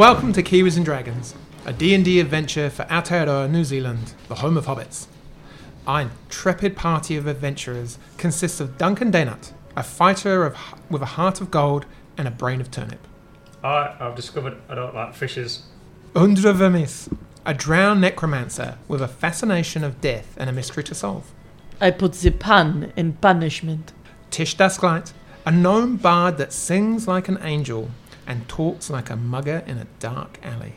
Welcome to Kiwis and Dragons, a D&D adventure for Aotearoa, New Zealand, the home of hobbits. Our intrepid party of adventurers consists of Duncan Daynut, a fighter of, with a heart of gold and a brain of turnip. I, I've discovered I don't like fishes. Undra Vermis, a drowned necromancer with a fascination of death and a mystery to solve. I put the pan in punishment. Tish Dusklight, a gnome bard that sings like an angel and talks like a mugger in a dark alley.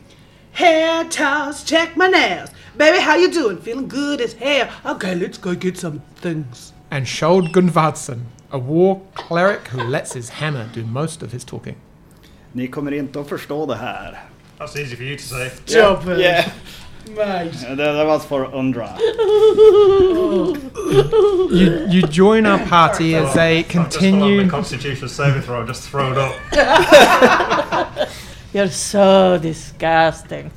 Hair toss, check my nails. Baby, how you doing? Feeling good as hell. Okay, let's go get some things. And Skjold Gunvardsen, a war cleric who lets his hammer do most of his talking. Ni kommer inte att förstå det här. That's easy for you to say. Job, Yeah. Mate. That, that was for Undra. You, you join our party as they I've just on continue. the Constitution saving throw and just it up. You're so disgusting.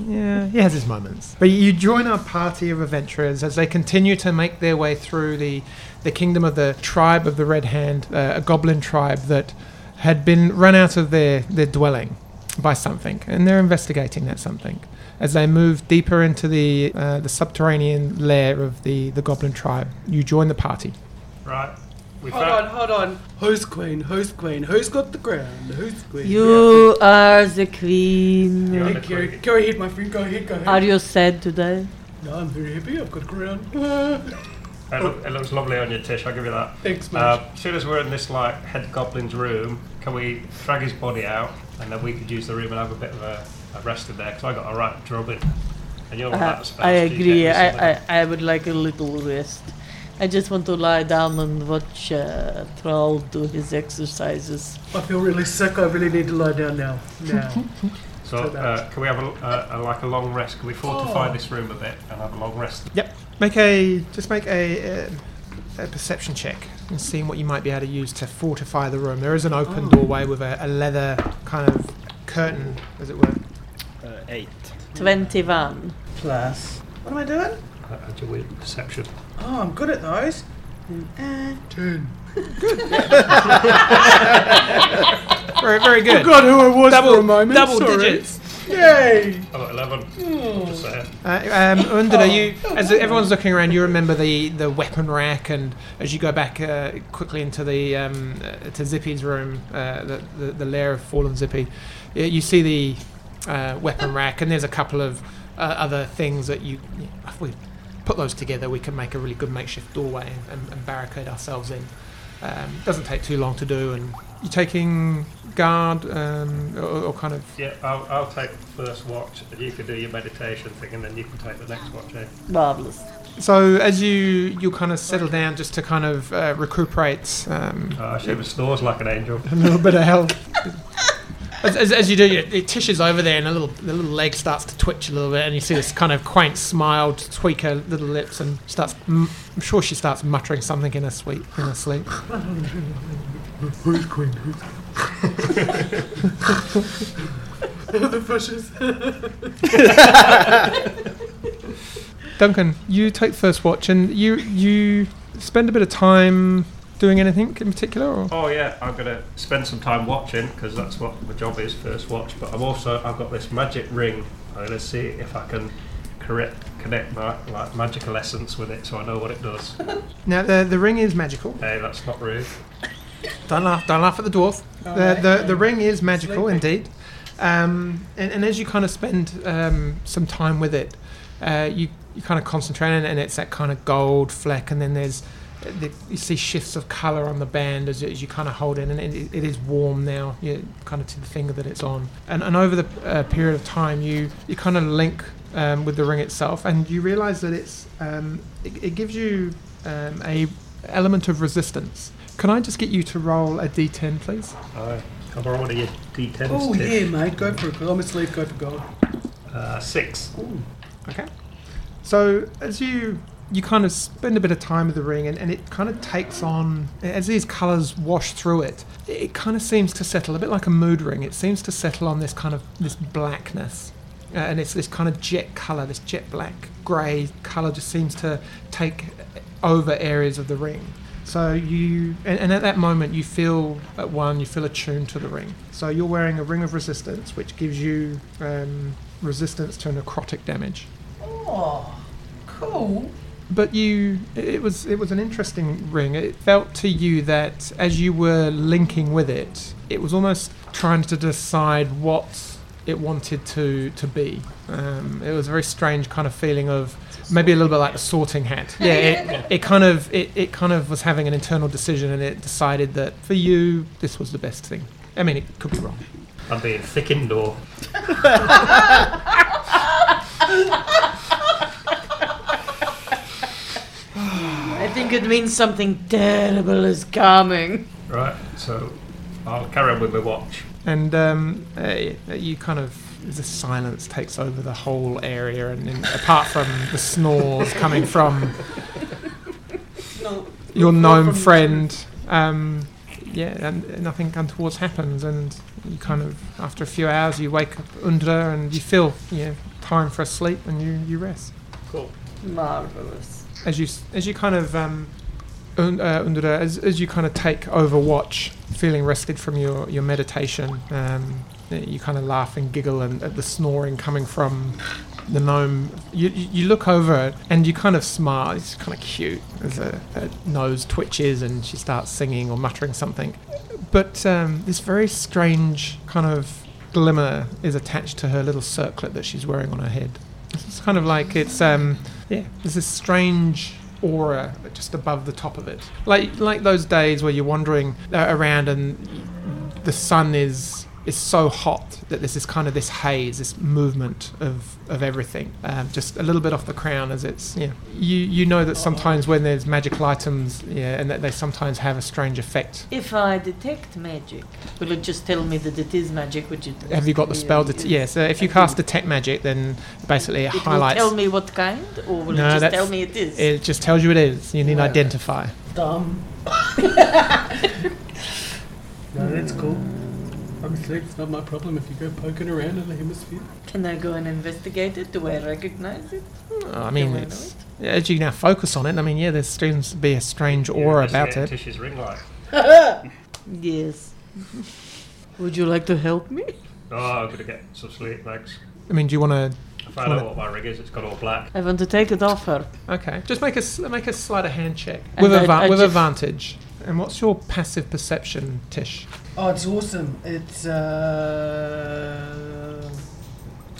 Yeah, he has his moments. But you join our party of adventurers as they continue to make their way through the, the kingdom of the tribe of the Red Hand, uh, a goblin tribe that had been run out of their, their dwelling by something, and they're investigating that something. As they move deeper into the uh, the subterranean lair of the, the goblin tribe, you join the party. Right. We Hold found. on, hold on. Who's queen? Who's queen? Who's got the crown? Who's queen? You are the queen. You're Hey, the Kerry, queen. go ahead, my friend. Go ahead, go ahead. Are you sad today? No, I'm very happy. I've got a crown. It, look, it looks lovely on your Tish, I'll give you that. Thanks, mate. Uh, as soon as we're in this like head goblin's room, can we drag his body out and then we could use the room and have a bit of a, a rest in there because I got a right drubbing. And you're Uh, that. I Do you agree. I. I, I would like a little rest. I just want to lie down and watch uh, Troll do his exercises. I feel really sick. I really need to lie down now. Now. So uh, can we have a, a, a like a long rest? Can we fortify Oh. this room a bit and have a long rest? Yep. Make a just make a, a, a perception check and seeing what you might be able to use to fortify the room. There is an open Oh. doorway with a, a leather kind of curtain, as it were. Uh, eight. 21. Plus. What am I doing? How'd you win perception? Oh, I'm good at those. And ten. Very, very good. I Forgot who I was double for a moment. double sorry. digits. Yay! I got 11. Hmm. Just saying. Uh, um, Undra, you, as everyone's looking around, you remember the, the weapon rack, and as you go back uh, quickly into the um, uh, to Zippy's room, uh, the, the the lair of fallen Zippy, you see the uh, weapon rack, and there's a couple of uh, other things that you. If we put those together, we can make a really good makeshift doorway and, and barricade ourselves in. Um, doesn't take too long to do, and you're taking guard um, or, or kind of Yeah, I'll, I'll take first watch and you can do your meditation thing and then you can take the next watch, eh? Marvelous. So as you you kind of settle down just to kind of uh, recuperate um, Oh, she even snores like an angel. a little bit of health. As, as, as you do, your, your Tish is over there, and a little the little leg starts to twitch a little bit, and you see this kind of quaint smile to tweak her little lips, and starts. m- I'm sure she starts muttering something in her sleep. In her sleep. Who's queen? the fishes. Duncan, you take first watch, and you you spend a bit of time doing anything in particular, or Oh yeah, I'm gonna spend some time watching because that's what my job is, first watch. But I'm also I've got this magic ring. Uh, I'm gonna see if I can correct connect my like magical essence with it, so I know what it does. now the the ring is magical. hey, that's not rude. Don't laugh! Don't laugh at the dwarf. The the, the ring is magical Sleeping. indeed, um, and, and as you kind of spend um, some time with it, uh, you you kind of concentrate on it, and it's that kind of gold fleck, and then there's the, you see shifts of color on the band as, you- as you kind of hold it, and it, it is warm now, you kind of to the finger that it's on, and and over the uh, period of time, you you kind of link um, with the ring itself, and you realize that it's um, it, it gives you um, a element of resistance. Can I just get you to roll a d10, please? Aye. I've already your D10s. Oh yeah, mate. Go for it. I'm asleep. Go for gold. Uh, six. Okay. So as you you kind of spend a bit of time with the ring, and, and it kind of takes on as these colours wash through it. It kind of seems to settle a bit like a mood ring. It seems to settle on this kind of this blackness, uh, and it's this kind of jet colour, this jet black grey colour, just seems to take over areas of the ring. So you, and, and at that moment, you feel at one, you feel attuned to the ring. So you're wearing a ring of resistance, which gives you um, resistance to necrotic damage. Oh, cool. But you, it was it was an interesting ring. It felt to you that as you were linking with it, it was almost trying to decide what it wanted to to be. Um, it was a very strange kind of feeling of maybe a little bit like the sorting hat. Yeah, it, it kind of it, it kind of was having an internal decision, and it decided that for you this was the best thing. I mean, it could be wrong. I'm being thick indoor. I think it means something terrible is coming. Right, so I'll carry on with my watch. and um, uh, you kind of the silence takes over the whole area, and, and apart from the snores coming from No. your no gnome from- friend, um, yeah, and nothing untoward happens, and you kind of after a few hours you wake up Undra and you feel yeah time for a sleep, and you you rest Cool. Marvelous. as you as you kind of um, un, uh, Undra, as, as you kind of take overwatch, feeling rested from your your meditation, um, you kind of laugh and giggle and at the snoring coming from the gnome. You, you look over and you kind of smile. It's kind of cute as a, her nose twitches and she starts singing or muttering something. But um, this very strange kind of glimmer is attached to her little circlet that she's wearing on her head. It's kind of like it's um yeah, there's this strange aura just above the top of it. Like like those days where you're wandering uh, around and the sun is is so hot that there's this kind of this haze, this movement of, of everything, um, just a little bit off the crown as it's yeah. You you know that sometimes when there's magical items, yeah, and that they sometimes have a strange effect. If I detect magic, will it just tell me that it is magic? Which it Have you got the spell? Det- yeah, so if you I cast detect magic, then basically it It will highlights. tell me what kind, or will No, it just tell me it is? It just tells you it is. You need to Right. identify. Dumb. no, that's cool. Obviously, it's not my problem if you go poking around in the hemisphere. Can I go and investigate it? Do I recognize it? Oh, I mean, Do I it's as you now focus on it. I mean, yeah, there seems to be a strange You aura about it. Tish's ring light. Yes. Would you like to help me? Oh, I'm going to get some sleep, thanks. I mean, do you want to? I find out what my rig is. It's got all black. I want to take it off her. Okay, just make a s- make a sleight of hand check And with I- adva- with just- advantage. And what's your passive perception, Tish? Oh, it's awesome. It's uh,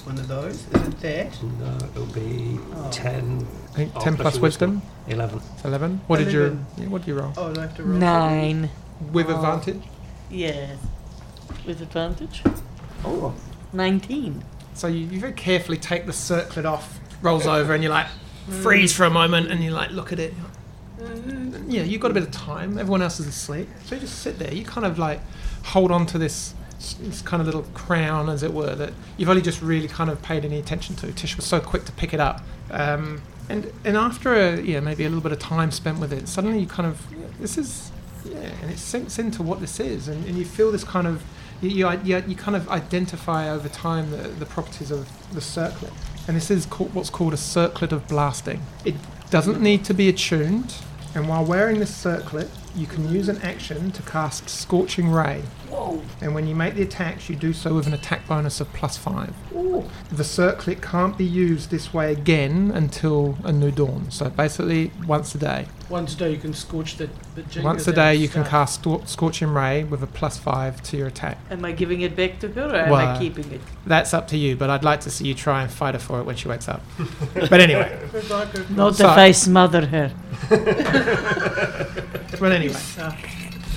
one of those. Is it that? No, it'll be Oh. 10, I think Oh, ten plus plus wisdom. 11. It's eleven. What did you? Yeah, what did you roll? Oh, I have to roll? Nine. With Oh. advantage. Yes. With advantage? Oh. 19. So you, you very carefully take the circlet off, rolls over, and you're like freeze for a moment, and you like look at it. Yeah, you've got a bit of time. Everyone else is asleep, so you just sit there. You kind of like hold on to this, this kind of little crown, as it were, that you've only just really kind of paid any attention to. Tish was so quick to pick it up, um, and and after a maybe a little bit of time spent with it, suddenly you kind of this is yeah, and it sinks into what this is, and, and you feel this kind of you, you, you, you kind of identify over time the, the properties of the circlet. And this is called, what's called a circlet of blasting. It doesn't need to be attuned, and while wearing this circlet, you can use an action to cast Scorching Ray. Whoa. And when you make the attacks, you do so with an attack bonus of plus five. Ooh. The circlet can't be used this way again until a new dawn. So basically, once a day. Once a day, you can scorch the the Once a day, of you can cast Stor- Scorching Ray with a plus five to your attack. Am I giving it back to her or am Well, I keeping it? That's up to you, but I'd like to see you try and fight her for it when she wakes up. but anyway, It's a- Not So- if I smother her. but anyway,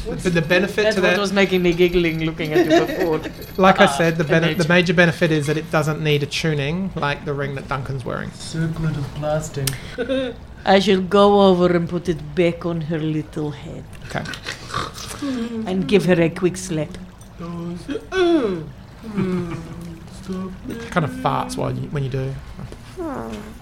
Uh, but the benefit That's to what that, was making me giggling looking at you before. like I Ah, said, the, bene- the major benefit is that it doesn't need a tuning like the ring that Duncan's wearing. circlet of blasting. I shall go over and put it back on her little head Okay. and give her a quick slap. Goes, "Uh, mm, stop. Kind of farts while you, when you do.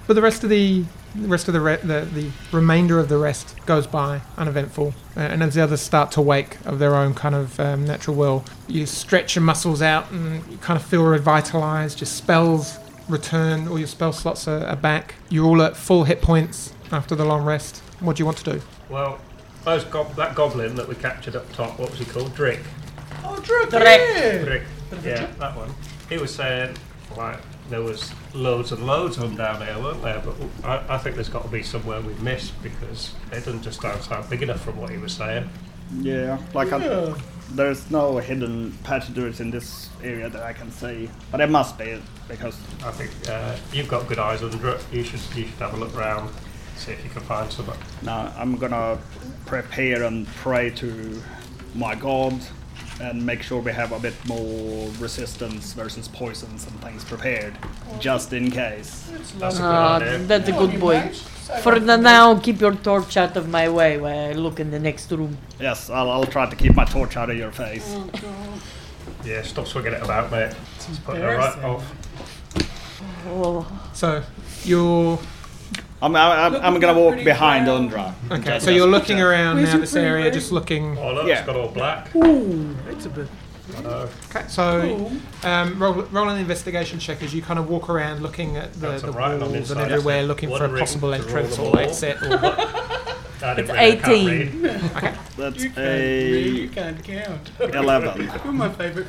But the rest of the the rest of the, re- the the remainder of the rest goes by uneventful, uh, and as the others start to wake of their own kind of um, natural will, you stretch your muscles out and you kind of feel revitalized. Your spells return, all your spell slots are, are back. You're all at full hit points after the long rest. What do you want to do? Well, Those gob- that goblin that we captured up top, what was he called? Drick. Oh, Drake. Drake. yeah. Drick. Yeah, that one. He was saying, like, there was loads and loads of them down there, weren't there? But I, I think there's got to be somewhere we've missed because it doesn't just sound, big enough from what he was saying. Yeah, like I, there's no hidden passages in this area that I can see, but there must be because I think uh, you've got good eyes Undra it. You should you should have a look round, see if you can find something. now I'm gonna prepare and pray to my god and make sure we have a bit more resistance versus poisons and things prepared, just in case. That's a good Ah, idea. that's a good you boy. For the now, keep your torch out of my way while I look in the next room. Yes, I'll, I'll try to keep my torch out of your face. Yeah, stop swinging it about, mate. It's putting it right embarrassing. off. Oh, So you're I'm, I'm, I'm gonna walk behind brown. Undra. okay. So you're looking around Where's now your this pretty area, ring? just looking. Oh look, Yeah. it's got all black. Ooh, it's a bit. I know. Okay, so Cool. Um, roll, roll an investigation check as you kind of walk around looking at the, the some writing on walls and everywhere, looking What for a a possible entrance or exit. Or, It's really, 18. read. That's You can't, really can't count. 11. You're my favorite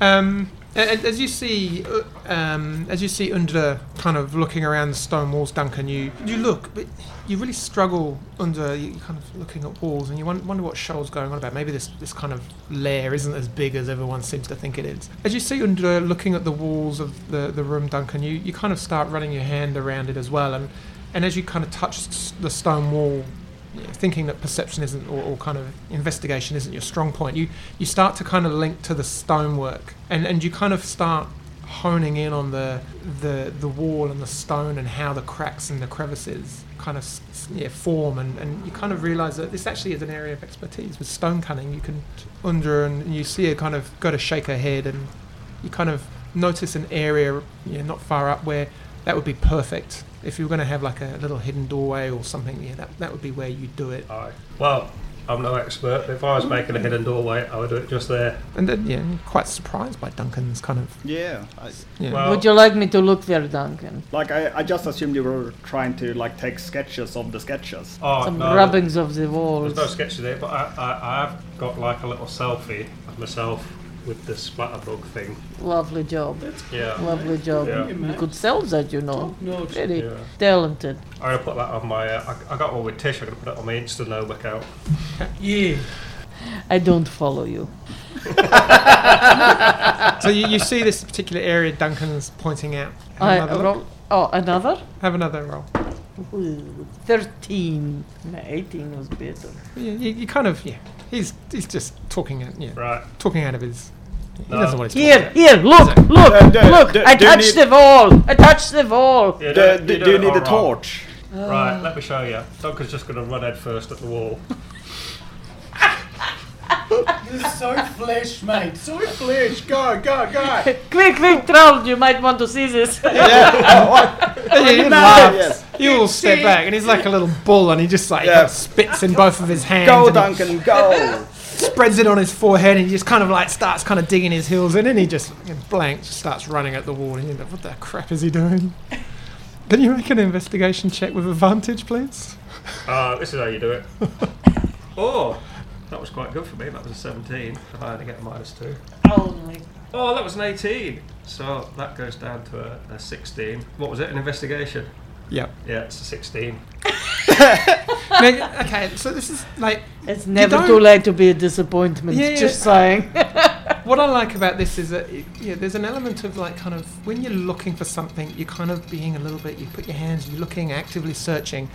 um, a- a- as you see, uh, um, as you see Undra kind of looking around the stone walls, Duncan, you you look, but you really struggle under. You you kind of looking at walls, and you wonder what Skjold's going on about. Maybe this this kind of lair isn't as big as everyone seems to think it is. As you see Undra looking at the walls of the the room, Duncan, you you kind of start running your hand around it as well, and and as you kind of touch the stone wall. Thinking that perception isn't, or, or kind of investigation isn't your strong point, you you start to kind of link to the stonework, and and you kind of start honing in on the the the wall and the stone and how the cracks and the crevices kind of yeah, form. And, and you kind of realize that this actually is an area of expertise. With stone cutting you can Undra and you see her kind of go to shake her head and you kind of notice an area you know, not far up where that would be perfect if you were going to have like a little hidden doorway or something yeah that, that would be where you'd do it Aye. Well, I'm no expert. but If I was making a hidden doorway, I would do it just there. and then yeah I'm quite surprised by Duncan's kind of Yeah. I, yeah Well- would you like me to look there, Duncan? like, I, I just assumed you were trying to, like, take sketches of the sketches. Oh, Some no, rubbings of the walls. There's no sketches there, but I, I, I have got like a little selfie of myself with the splatterbug thing. Lovely job. Yeah. Lovely job. Yeah. You could sell that, you know. No, it's Very Yeah. talented. I'm gonna put that on my. Uh, I, I got one with Tish. I'm gonna put it on my Insta now. Look out. yeah. I don't follow you. so you, you see this particular area Duncan's pointing out have I another look. roll. Oh, another? have another roll Ooh, 13. No, 18 was better. Yeah, you, you kind of yeah. He's he's just talking out yeah, Right. talking out of his. He No. doesn't know what Here, talking here, look, look, Uh, do- look. do- I do you touched the wall. I touched the wall. Yeah, Do, don't- do, you need all a wrong. torch? Right. Let me show you. Duncan's just gonna run head first at the wall. You're so flesh, mate. So flesh. Go, go, go. quick, quick, troll. You might want to see this. about. he No, laughs. yes. You all step back, and he's like a little bull, and he just like Yeah. spits in both of his hands. Go, Duncan, go! Spreads it on his forehead, and he just kind of like starts kind of digging his heels in, and he just you know, blank just starts running at the wall. And you're like, what the crap is he doing? Can you make an investigation check with advantage, please? Uh, this is how you do it. oh, that was quite good for me. That was a 17. If I had to get a minus two. oh my. Oh, that was an 18. So that goes down to a, a 16. What was it? An investigation? Yep. Yeah, it's a 16. Now, okay, so this is like It's never too late to be a disappointment. Yeah, Just yeah. saying. what I like about this is that it, yeah, there's an element of like kind of when you're looking for something, you're kind of being a little bit. You put your hands, you're looking, actively searching.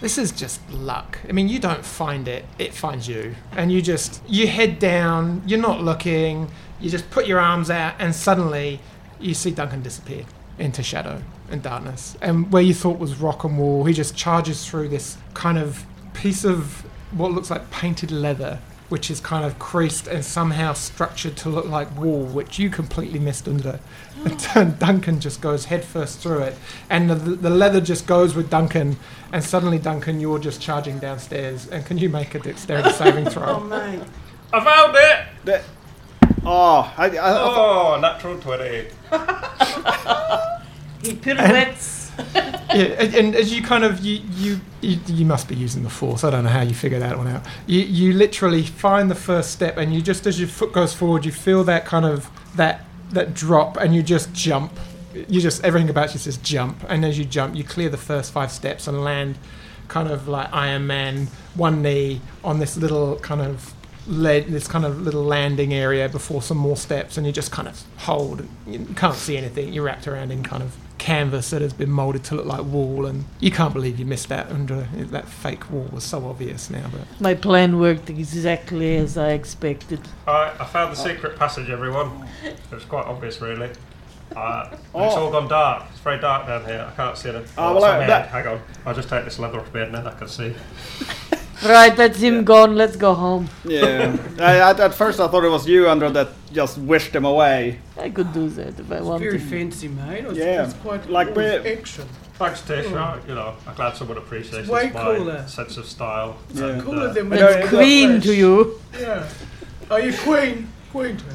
This is just luck. I mean, you don't find it; it finds you, and you just you head down. You're not looking. You just put your arms out, and suddenly you see Duncan disappear into shadow and darkness. And where you thought was rock and wall, he just charges through this kind of piece of what looks like painted leather, which is kind of creased and somehow structured to look like wall, which you completely missed Undra. And Duncan just goes headfirst through it, and the, the leather just goes with Duncan. And suddenly, Duncan, you're just charging downstairs. And can you make a dexterity saving throw? Oh, throw? mate. I found it! The- oh, I, I, I thought- Oh, natural 20. he pirouettes. yeah, and, and as you kind of you, you you you must be using the force. I don't know how you figure that one out. You you literally find the first step, and you just as your foot goes forward, you feel that kind of that that drop, and you just jump. You just everything about you says jump, and as you jump, you clear the first five steps and land, kind of like Iron Man, one knee on this little kind of led this kind of little landing area before some more steps, and you just kind of hold. You can't see anything. You're wrapped around in kind of canvas that has been molded to look like wool, and you can't believe you missed that. Under that fake wall was so obvious now, but My plan worked exactly as I expected. I, I found the secret passage, everyone. It's quite obvious, really. Uh, It's Oh. all gone dark. It's very dark down here. I can't see it. Oh, well, I- my that- head. Hang on. I'll just take this leather off my head and then I can see. Right, that's him gone. Let's go home. Yeah. I, at, at first I thought it was you, Andrew, that just wished him away. I could do that if I Very wanted. fancy, mate. It's, Yeah, it's quite like like we're- action. Thanks, Tish. Uh, you know, I'm glad someone appreciates Way my cooler. sense of style. Yeah. and, Cooler uh, than when That's you queen to you. Yeah. Are you queen? Queen Tish.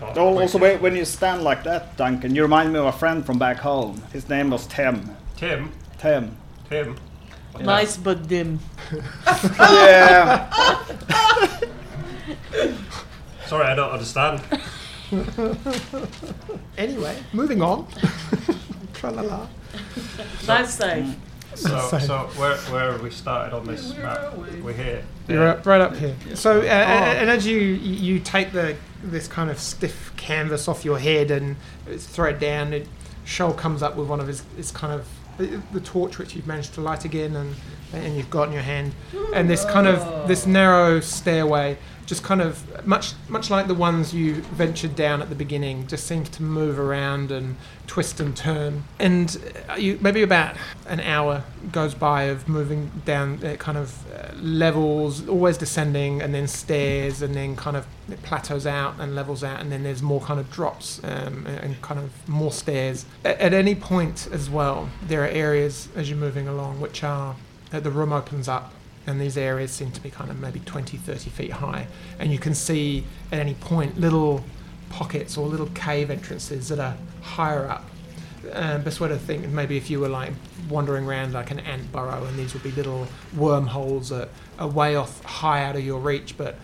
oh, Oh, Also, we- when, when you stand like that, Duncan, you remind me of a friend from back home. His name was Tim. Tim. Tim. Tim. Nice but dim. Yeah. Sorry, I don't understand. anyway, moving on. Tra-la-la. Nice save. So, So- so where, where have we started on this Where map? we? We're here. You're up, right up here. So, uh, Oh. and as you you take the this kind of stiff canvas off your head and throw it down, it, Skjold comes up with one of his, his kind of the, the torch which you've managed to light again, and and you've got in your hand, and this kind of this narrow stairway, just kind of much much like the ones you ventured down at the beginning, just seems to move around and twist and turn, and uh, you maybe about an hour goes by of moving down uh, kind of uh, levels, always descending, and then stairs, and then kind of it plateaus out and levels out, and then there's more kind of drops um, and kind of more stairs. At, at any point as well, there are areas as you're moving along which are uh, the room opens up. And these areas seem to be kind of maybe 20, 30 feet high. And you can see at any point little pockets or little cave entrances that are higher up. Um, best way to think maybe if you were like wandering around like an ant burrow and these would be little wormholes that are way off high out of your reach but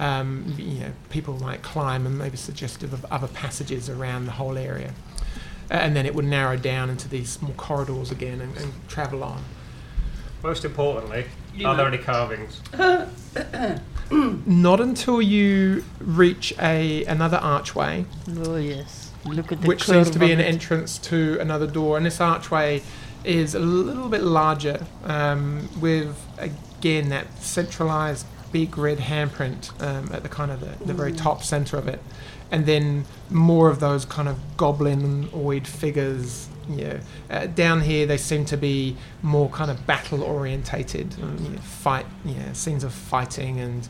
um, you know people might climb and maybe suggestive of other passages around the whole area. And then it would narrow down into these small corridors again and, and travel on. Most importantly, are there any carvings? not until you reach a another archway Oh yes. Look at the which seems to be curve an it. entrance to another door. And this archway is a little bit larger, um, with again that centralized big red handprint um, at the kind of the, the very top center of it, and then more of those kind of goblinoid figures. Yeah, uh, down here they seem to be more kind of battle orientated, um, you know, fight, yeah, scenes of fighting and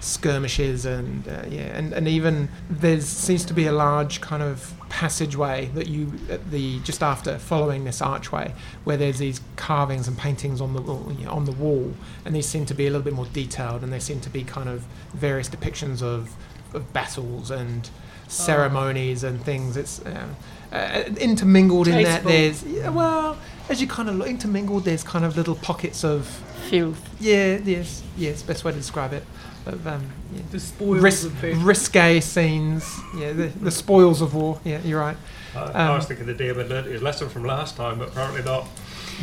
skirmishes and uh, yeah and, and even there seems to be a large kind of passageway that you the just after following this archway where there's these carvings and paintings on the wall, you know, on the wall and these seem to be a little bit more detailed and they seem to be kind of various depictions of, of battles and ceremonies and things. It's uh, uh, intermingled in that there's yeah, well as you kind of look intermingled there's kind of little pockets of filth. yeah, yes, yes, best way to describe it. Of, um, yeah. The spoils Ris- of battle. risque scenes, yeah, the, the spoils of war. Yeah, you're right. I, I Um, was thinking the DM had learned his lesson from last time, but apparently not.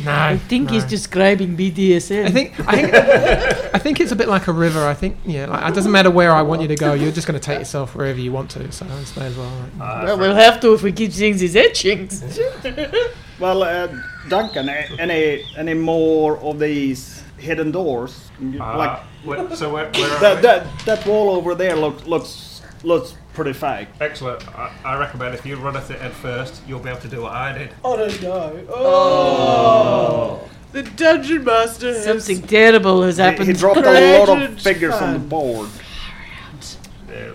No, I think he's no. describing BDSM. I think I think I think it's a bit like a river. I think yeah, like, it doesn't matter where I want you to go. You're just going to take yourself wherever you want to. So I may as well. Right? Uh, well, we'll have to if we keep seeing these etchings. Well, uh, Duncan, any any more of these hidden doors? uh, like where- so where, where are that, we? that that wall over there looks looks looks pretty fake. Excellent. I, I recommend if you run at it head first, you'll be able to do what I did. I don't know. Oh. The dungeon master has Something terrible has happened. he dropped a lot of Created figures on the fun. board. Yeah,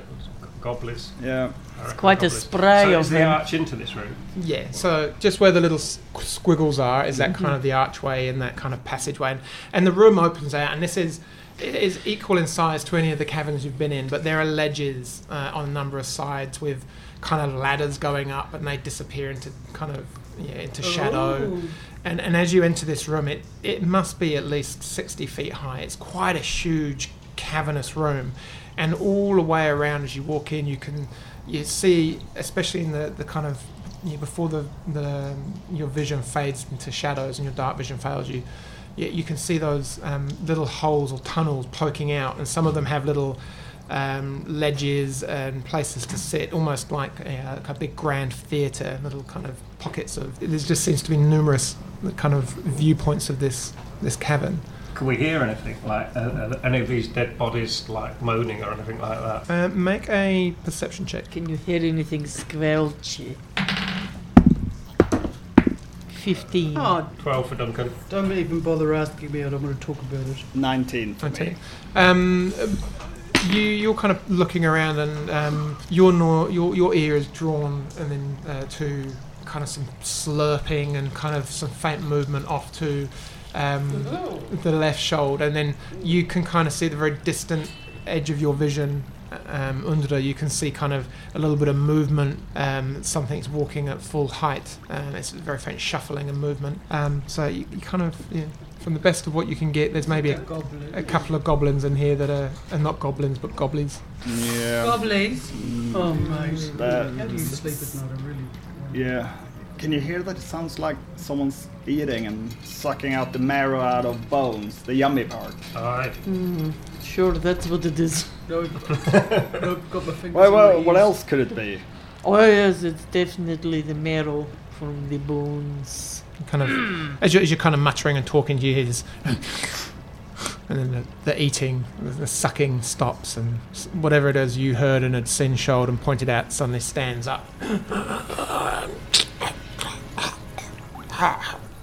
goblins. Yeah. I reckon quite a spray so of is the arch into this room? Yeah, so just where the little squiggles are is that Mm-hmm. kind of the archway and that kind of passageway, and, and the room opens out, and this is it is equal in size to any of the caverns you've been in, but there are ledges uh, on a number of sides with kind of ladders going up, and they disappear into kind of yeah, into shadow. Ooh. And, and as you enter this room, it, it must be at least 60 feet high. It's quite a huge, cavernous room. And all the way around as you walk in, you can you see, especially in the, the kind of, you know, before the, the your vision fades into shadows and your dark vision fails you, you, you can see those um, little holes or tunnels poking out. And some of them have little um, ledges and places to sit, almost like a, a big grand theatre, little kind of pockets of. There just seems to be numerous kind of viewpoints of this this cavern. Can we hear anything like uh, uh, any of these dead bodies like moaning or anything like that? Uh, make a perception check. Can you hear anything squelchy? 15. Oh, Twelve for Duncan. don't even bother asking me. I don't want to talk about it. 19 for Okay. me. Um, you you're kind of looking around, and um, your nor- your your ear is drawn, and then uh, to kind of some slurping and kind of some faint movement off to um, the left shoulder, and then you can kind of see the very distant edge of your vision. Um, Undra, you can see kind of a little bit of movement. Um, something's walking at full height. Um, it's very faint shuffling and movement. Um, so you, you kind of, yeah, from the best of what you can get, there's maybe a, a couple of goblins in here that are, are not goblins but goblins. Yeah. Goblins. Oh, my. That- How do you sleep at night? I really. Yeah. Can you hear that? It sounds like someone's eating and sucking out the marrow out of bones, the yummy part. Aye. Hmm, sure, that's what it is. No, no, got my fingers. Well, in my well, what else could it be? Oh, yes, it's definitely the marrow from the bones. Kind of as you're, as you're kind of muttering and talking, you hear this, and then the, the eating, the, the sucking stops, and whatever it is you heard and had seen, showed and pointed out suddenly stands up.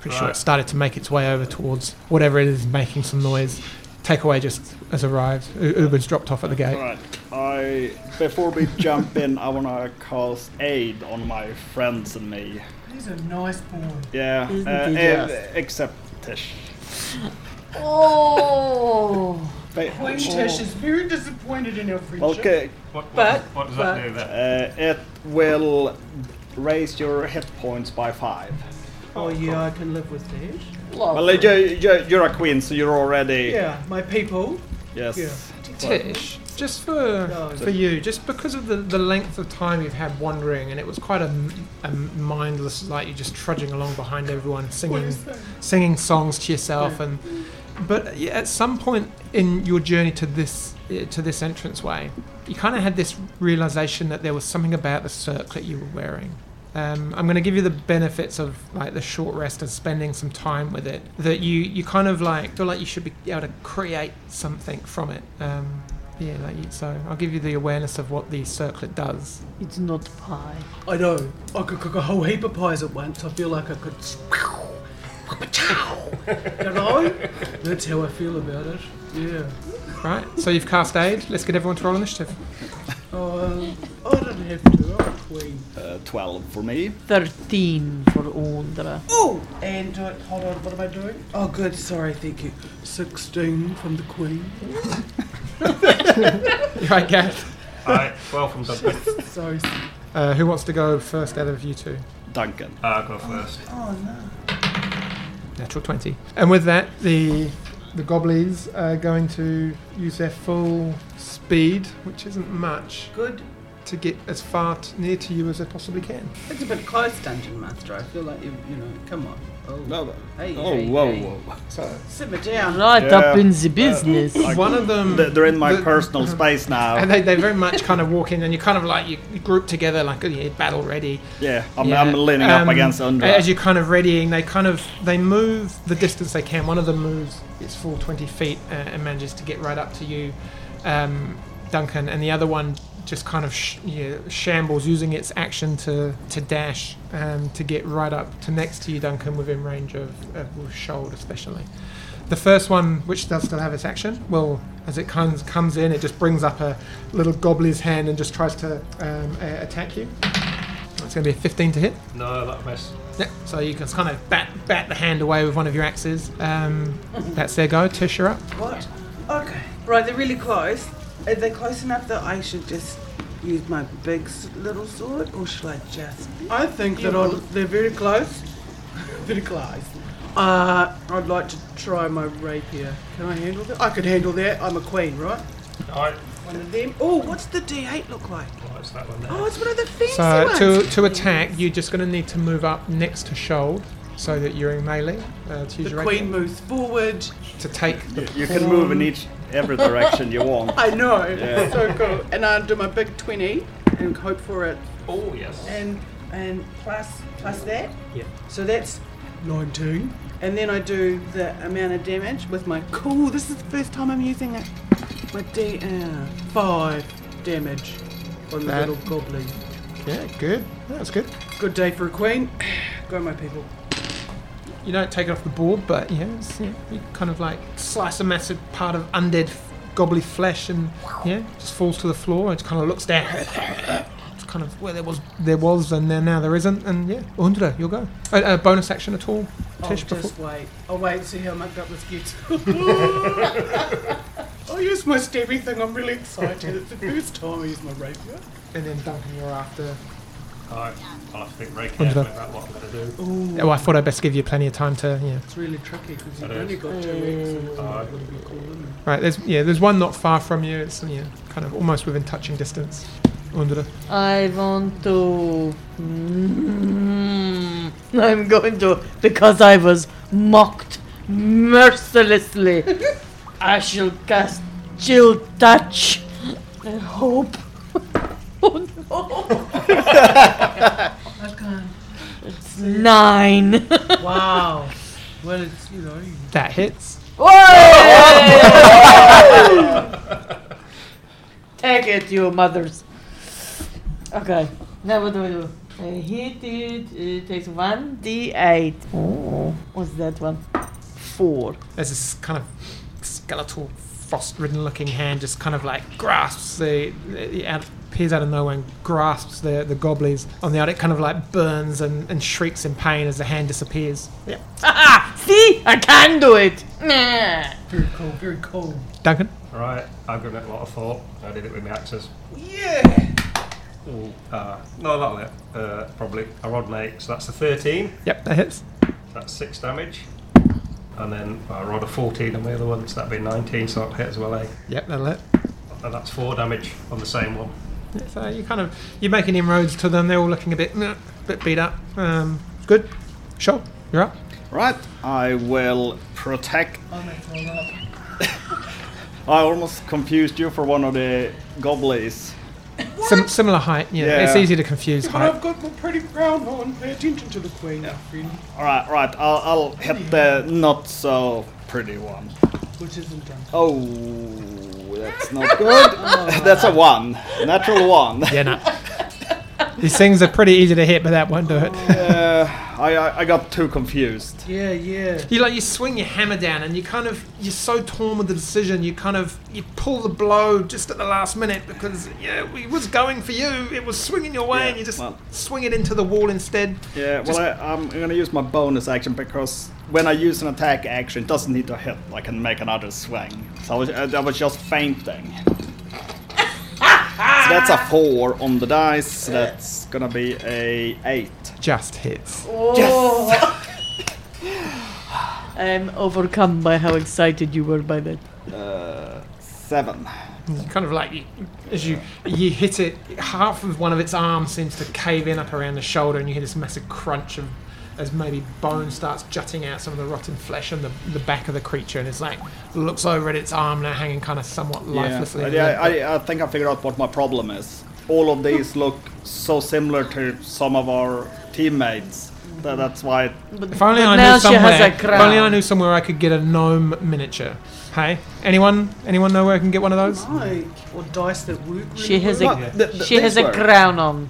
Pretty sure it started to make its way over towards whatever it is making some noise. Takeaway just has arrived. Uber's dropped off at the gate. Alright, I before we jump in, I wanna cast aid on my friends and me. He's a nice boy. Yeah, Isn't uh, he except Tish. Oh! Ba- Queen Tish is very disappointed in our friendship. Okay, What, what, But- what does but- that do then? uh, it will raise your hit points by five. Oh, yeah, I can live with that. Well, uh, you, you, you're a queen, so you're already Yeah, my people. yes. Yeah. Tish, just for No. for you, just because of the, the length of time you've had wandering, and it was quite a, a mindless, like you're just trudging along behind everyone, singing singing songs to yourself, and but yeah, at some point in your journey to this to this entranceway, you kind of had this realization that there was something about the circlet you were wearing. Um, I'm going to give you the benefits of like the short rest and spending some time with it. That you you kind of like feel like you should be able to create something from it. Um, yeah, like you, so I'll give you the awareness of what the circlet does. It's not pie. I know. I could cook a whole heap of pies at once. I feel like I could. You know? That's how I feel about it. Yeah. Right. So you've cast aid. Let's get everyone to roll initiative. Um, I don't have to. I'm queen. Uh, Twelve for me. 13 for Undra. Oh! And uh, hold on, what am I doing? Oh, good. Sorry, thank you. 16 from the queen. right, Gareth. Aye. Twelve from Duncan. Sorry. Uh, who wants to go first out of you two? Duncan. I'll go first. Oh, no. Natural 20. And with that, the the goblins are going to use their full speed, which isn't much, Good. To get as far t- near to you as I possibly can. It's a bit close, Dungeon Master. I feel like you, you know, come on. Oh, No, Hey, oh, hey, whoa, hey. whoa. So simmer down. Right Yeah, up in the uh, business. like- one of them. They're in my the- personal space now. And they, they very much kind of walk in, and you kind of like you, you group together like yeah, battle ready. yeah, I'm, Yeah, I'm leaning um, up against Undra. As you're kind of readying, they kind of they move the distance they can. One of them moves its full 20 feet uh, and manages to get right up to you, um, Duncan, and the other one just kind of sh- yeah, shambles, using its action to to dash um, to get right up to next to you, Duncan, within range of, of Skjold especially. The first one, which does still have its action, well, as it comes comes in, it just brings up a little gobbler's hand and just tries to um, a- attack you. It's going to be a 15 to hit. No, that'll miss. Yeah, so you can kind of bat, bat the hand away with one of your axes. Um, that's their go. Tish, you're up. What? Okay. Right, they're really close. Are they close enough that I should just use my big little sword, or should I just? I think that I'll, they're very close. very close. Uh, I'd like to try my rapier. Can I handle that? I could handle that. I'm a queen, right? Alright, One of them. Oh, what's the D8 look like? what's that one there? Oh, it's one of the fancy So ones. to to attack, you're just going to need to move up next to Skjold so that you're in melee. Uh, to use the your queen rapier. moves forward. to take the You can move in each every direction you want. I know. Yeah. So cool. And I do my big 20 and hope for it. Oh, yes. And and plus plus that. Yeah. So that's 19. And then I do the amount of damage with my cool. This is the first time I'm using it. My D uh, five damage on the That- little goblin. yeah, good. That's good. Good day for a queen. Go my people. You don't take it off the board, but yeah, it's, yeah you kind of like slice a massive part of undead gobbly flesh, and yeah, just falls to the floor. It kind of looks down. It's kind of where there was there was, and then now there isn't, and yeah, Undra, you'll go. A, a bonus action at all, Oh, Tish? Before? just wait. I'll wait and see how my gutless gets. I'll use my stabby thing. I'm really excited. It's the first time I use my rapier. And then Duncan, you're after. Alright, I'll have to think very carefully the- about what I'm going to do. Oh, Oh, I thought I'd best give you plenty of time to yeah. it's really tricky because you've only got two X and it's Alright. not going to be cool, isn't it? Right, there's yeah, there's one not far from you. It's yeah, kind of almost within touching distance. Undra. I want to. Mm, I'm going to because I was mocked mercilessly. I shall cast chill touch. I hope. Oh no! I can't. It's nine. Wow. Well, it's, you know. you- That hits. Take it, you mothers. Okay, now what do we do? Uh, I hit it. Uh, it takes one d8. Oh, what's that one? Four. There's this kind of skeletal, frost-ridden looking hand just kind of like grasps the, the out, appears out of nowhere and grasps the the gobblies on the out. It kind of like burns and, and shrieks in pain as the hand disappears. Yeah. Ah, see, I can do it. Nah. Very cool, very cool. Duncan. Alright, I've given it a lot of thought. I did it with my axes. Yeah. Ooh, uh, no, that'll hit. Uh, probably. I rolled an 8, so that's a 13. Yep, that hits. That's 6 damage. And then well, I rolled a 14 on the other one, so that'd be 19, so that'll hit as well, eh? Yep, that'll hit. And that's 4 damage on the same one. Yeah, so you kind of you're making inroads to them. They're all looking a bit meh, bit beat up. Um, good. Sure, you're up. Right, I will protect. I'm gonna throw up. I almost confused you for one of the goblins. Sim- similar height. Yeah, Yeah. it's easy to confuse But height. I've got my pretty crown on. Pay attention to the queen, my friend. All right, right. I'll, I'll hit the not so pretty one. Which isn't done. Oh, that's not good. that's a one, natural one. Yeah, no. These things are pretty easy to hit, but that won't do it. Uh, I, I I got too confused. Yeah, yeah. You like you swing your hammer down, and you kind of you're so torn with the decision. You kind of you pull the blow just at the last minute because yeah, it was going for you. It was swinging your way, Yeah, and you just well- swing it into the wall instead. Yeah, well, I, I'm gonna use my bonus action because when I use an attack action, it doesn't need to hit. I can make another swing. So I was, uh, I was just feinting. so that's a four on the dice. So that's gonna be a eight. Just hits. I'm overcome by how excited you were by that. Uh, seven. You kind of like as you you hit it, half of one of its arms seems to cave in up around the shoulder, and you hear this massive crunch of as maybe bone starts jutting out some of the rotten flesh on the, the back of the creature, and it's like looks over at its arm now, hanging kind of somewhat lifelessly. Yeah, in yeah I, I think I figured out what my problem is. All of these look so similar to some of our teammates. That, that's why. It, But, If only but I knew somewhere. If only I knew somewhere I could get a gnome miniature. Hey, anyone? Anyone know where I can get one of those? Like, or dice that work really She has a well. What? Th- th- she has a crown on.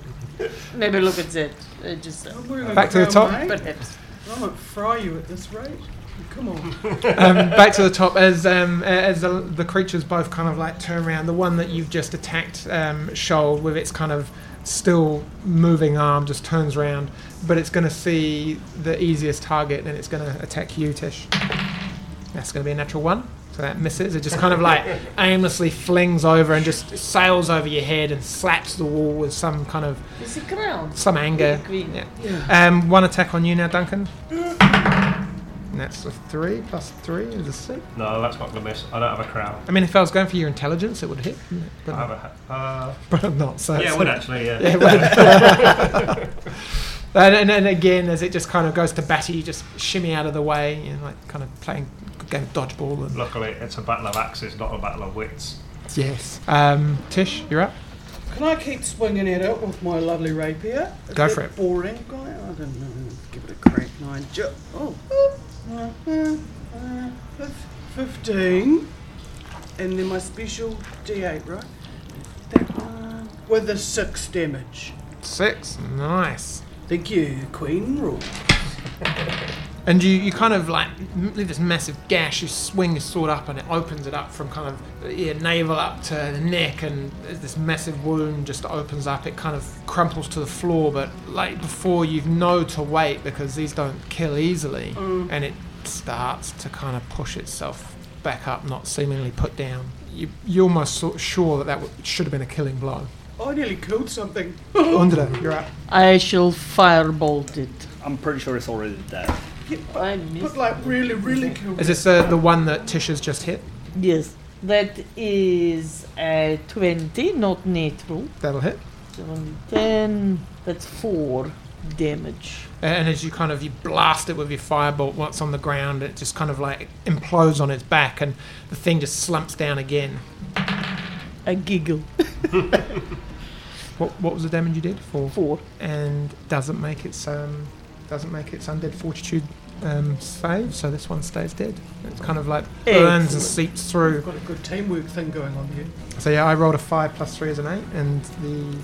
Maybe look at it. Uh, just uh, I'm wearing a Back to the top. mate. perhaps. I won't fry you at this rate. Come on. um, back to the top as um, as the, the creatures both kind of like turn around. The one that you've just attacked, um, Skjold, with its kind of still moving arm, just turns around, but it's going to see the easiest target and it's going to attack you, Tish. That's going to be a natural one. So that misses. It just kind of like aimlessly flings over and just sails over your head and slaps the wall with some kind of Is it ground? some anger. Green. Yeah. Um, one attack on you now, Duncan. And that's a three plus three is a six. No, that's not going to miss. I don't have a crown. I mean, if I was going for your intelligence, it would hit, wouldn't? I have but, a. ha- Uh, but I'm not. So yeah, it's- it would actually. Yeah. Yeah, would. and, and, and again, as it just kind of goes to Batty, you just shimmy out of the way, you know, like kind of playing a game of dodgeball. And, Luckily, it's a battle of axes, not a battle of wits. yes. Um, Tish, you're up. Can I keep swinging it out with my lovely rapier? Is Go for it. Boring, guy. I don't know. Give it a crack. Nine. Ju- oh. Uh, uh, uh, Fifteen. And then my special D8, right? That one. With a six damage. Six. Nice. Thank you, Queen Rule. And you, you kind of like leave this massive gash. You swing your sword up, and it opens it up from kind of your navel up to the neck, and this massive wound just opens up. It kind of crumples to the floor, but like before, you know to wait because these don't kill easily, mm. and it starts to kind of push itself back up, not seemingly put down. You, you're almost so- sure that that w- should have been a killing blow. Oh, I nearly killed something. Undra, you're up. I shall firebolt it. I'm pretty sure it's already dead. I But missed. like really, really killed Is this uh, the one that Tish has just hit? Yes. That is a 20, not natural. That'll hit. 7, 10. That's 4 damage. And as you kind of you blast it with your firebolt once on the ground, it just kind of like implodes on its back, and the thing just slumps down again. A giggle. What, what was the damage you did? Four. 4. And doesn't make its um doesn't make its undead fortitude um, save, so this one stays dead. It's kind of like burns and seeps through. We've got a good teamwork thing going on here. So yeah, I rolled a five plus three as an eight, and the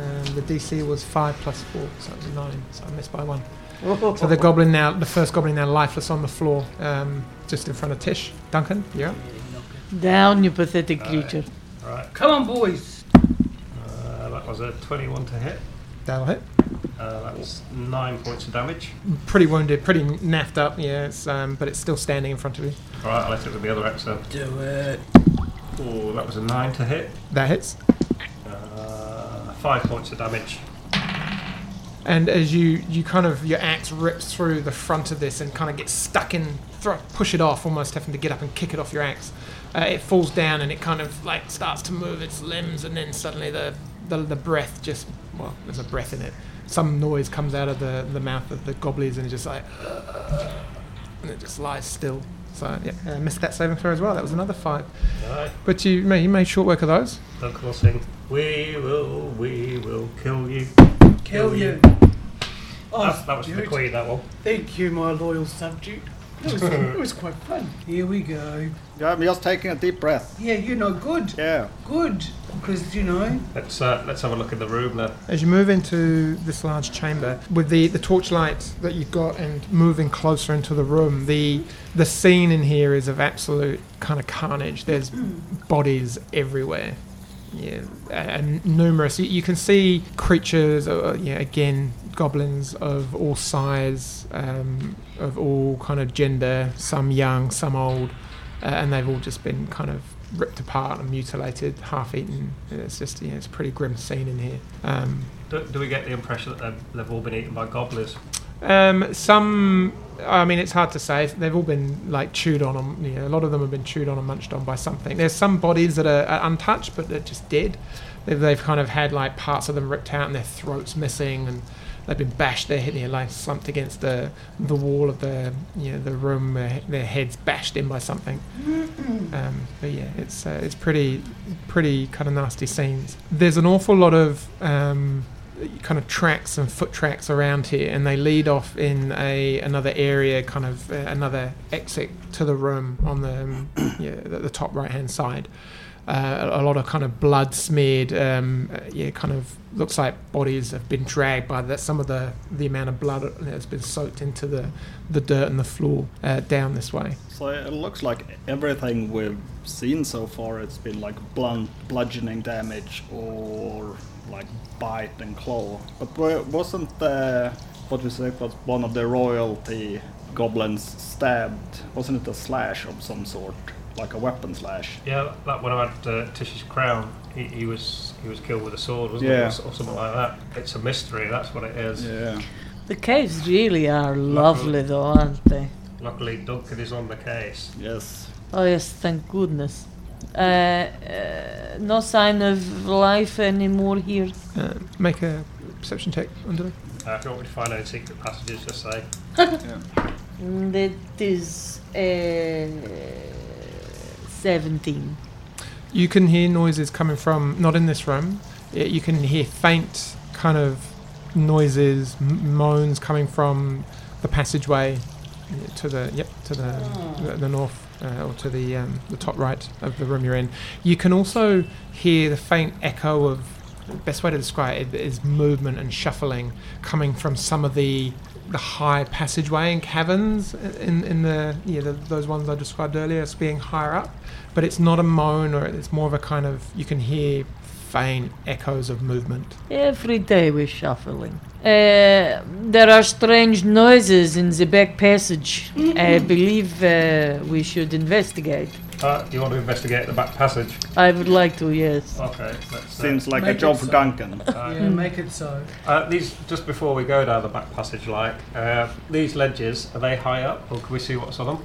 um, the DC was five plus four, so it was a nine. So I missed by one. So the goblin now, the first goblin now lifeless on the floor, um, just in front of Tish. Duncan, you're. Down, you pathetic creature. Right. Come on, boys. Uh, that was a 21 to hit. That'll hit. Uh, that was nine points of damage. Pretty wounded, pretty naffed up, yeah, it's, um, but it's still standing in front of you. Alright, I'll hit it with the other axe then. Do it. Oh, that was a nine to hit. That hits. Uh, five points of damage. And as you, you kind of, your axe rips through the front of this and kind of gets stuck in, throw, push it off, almost having to get up and kick it off your axe. Uh, it falls down and it kind of like starts to move its limbs, and then suddenly the, the, the breath just, well, there's a breath in it. Some noise comes out of the, the mouth of the goblins and it just like, and it just lies still. So, yeah, uh, missed that saving throw as well. That was another five. Alright, But you made, you made short work of those. Duncan will sing. We will, we will kill you. Kill you. Oh, That, that was for the queen, that one. Thank you, my loyal subject. It was, it was quite fun. Here we go. Yeah, I'm just taking a deep breath. Yeah, you know, good. Yeah. Good. Because, you know, Let's uh, let's have a look in the room then. As you move into this large chamber, with the, the torchlight that you've got and moving closer into the room, the the scene in here is of absolute kind of carnage. There's bodies everywhere. Yeah, and numerous. You, you can see creatures, uh, yeah, again, goblins of all size, um, of all kind of gender, some young, some old, uh, and they've all just been kind of ripped apart and mutilated, half eaten. It's just, yeah, it's a pretty grim scene in here. Um, Do, do we get the impression that they've, they've all been eaten by goblins? um, some, I mean, it's hard to say. They've all been like chewed on. on you know, a lot of them have been chewed on and munched on by something. There's some bodies that are, are untouched, but they're just dead. They've, they've kind of had like parts of them ripped out and their throats missing, and they've been bashed. They're you know, like slumped against the the wall of the you know, the room. Uh, their heads bashed in by something. Um, but yeah, it's uh, it's pretty pretty kind of nasty scenes. There's an awful lot of um, kind of tracks and foot tracks around here, and they lead off in a another area, kind of uh, another exit to the room on the um, yeah the, the top right hand side. Uh, a, a lot of kind of blood smeared, um, uh, yeah, kind of looks like bodies have been dragged by that. Some of the the amount of blood that's been soaked into the the dirt and the floor uh, down this way. So it looks like everything we've seen so far, it's been like blunt bludgeoning damage or like bite and claw. But wa- wasn't the what we said was one of the royalty goblins stabbed? Wasn't it a slash of some sort? like a weapon slash. Yeah, that when I had uh, Tish's crown, he, he was he was killed with a sword, wasn't Yeah. he, or, or something like that. It's a mystery. That's what it is. Yeah. The caves really are lovely, though, aren't they? Luckily, Duncan is on the case. Yes. Oh yes, thank goodness. Uh, uh, no sign of life anymore here. Uh, make a perception check, Underling. Uh, if you want me to find any secret passages, just say. Mm, That is uh, seventeen. You can hear noises coming from not in this room. You can hear faint kind of noises, m- moans coming from the passageway to the yep to the the, the north uh, or to the um, the top right of the room you're in. You can also hear the faint echo of best way to describe it is movement and shuffling coming from some of the the high passageway and caverns in in the yeah the, those ones I described earlier as being higher up, but it's not a moan or it's more of a kind of you can hear faint echoes of movement. Every day we're shuffling. Uh, there are strange noises in the back passage. I believe uh, we should investigate. Uh, do you want to investigate the back passage? I would like to, yes. Okay. Let's, uh, Seems like a Make job it for so. Duncan. uh, Yeah, make it so. Uh, these just before we go down the back passage, like uh, these ledges, are they high up, or can we see what's on them?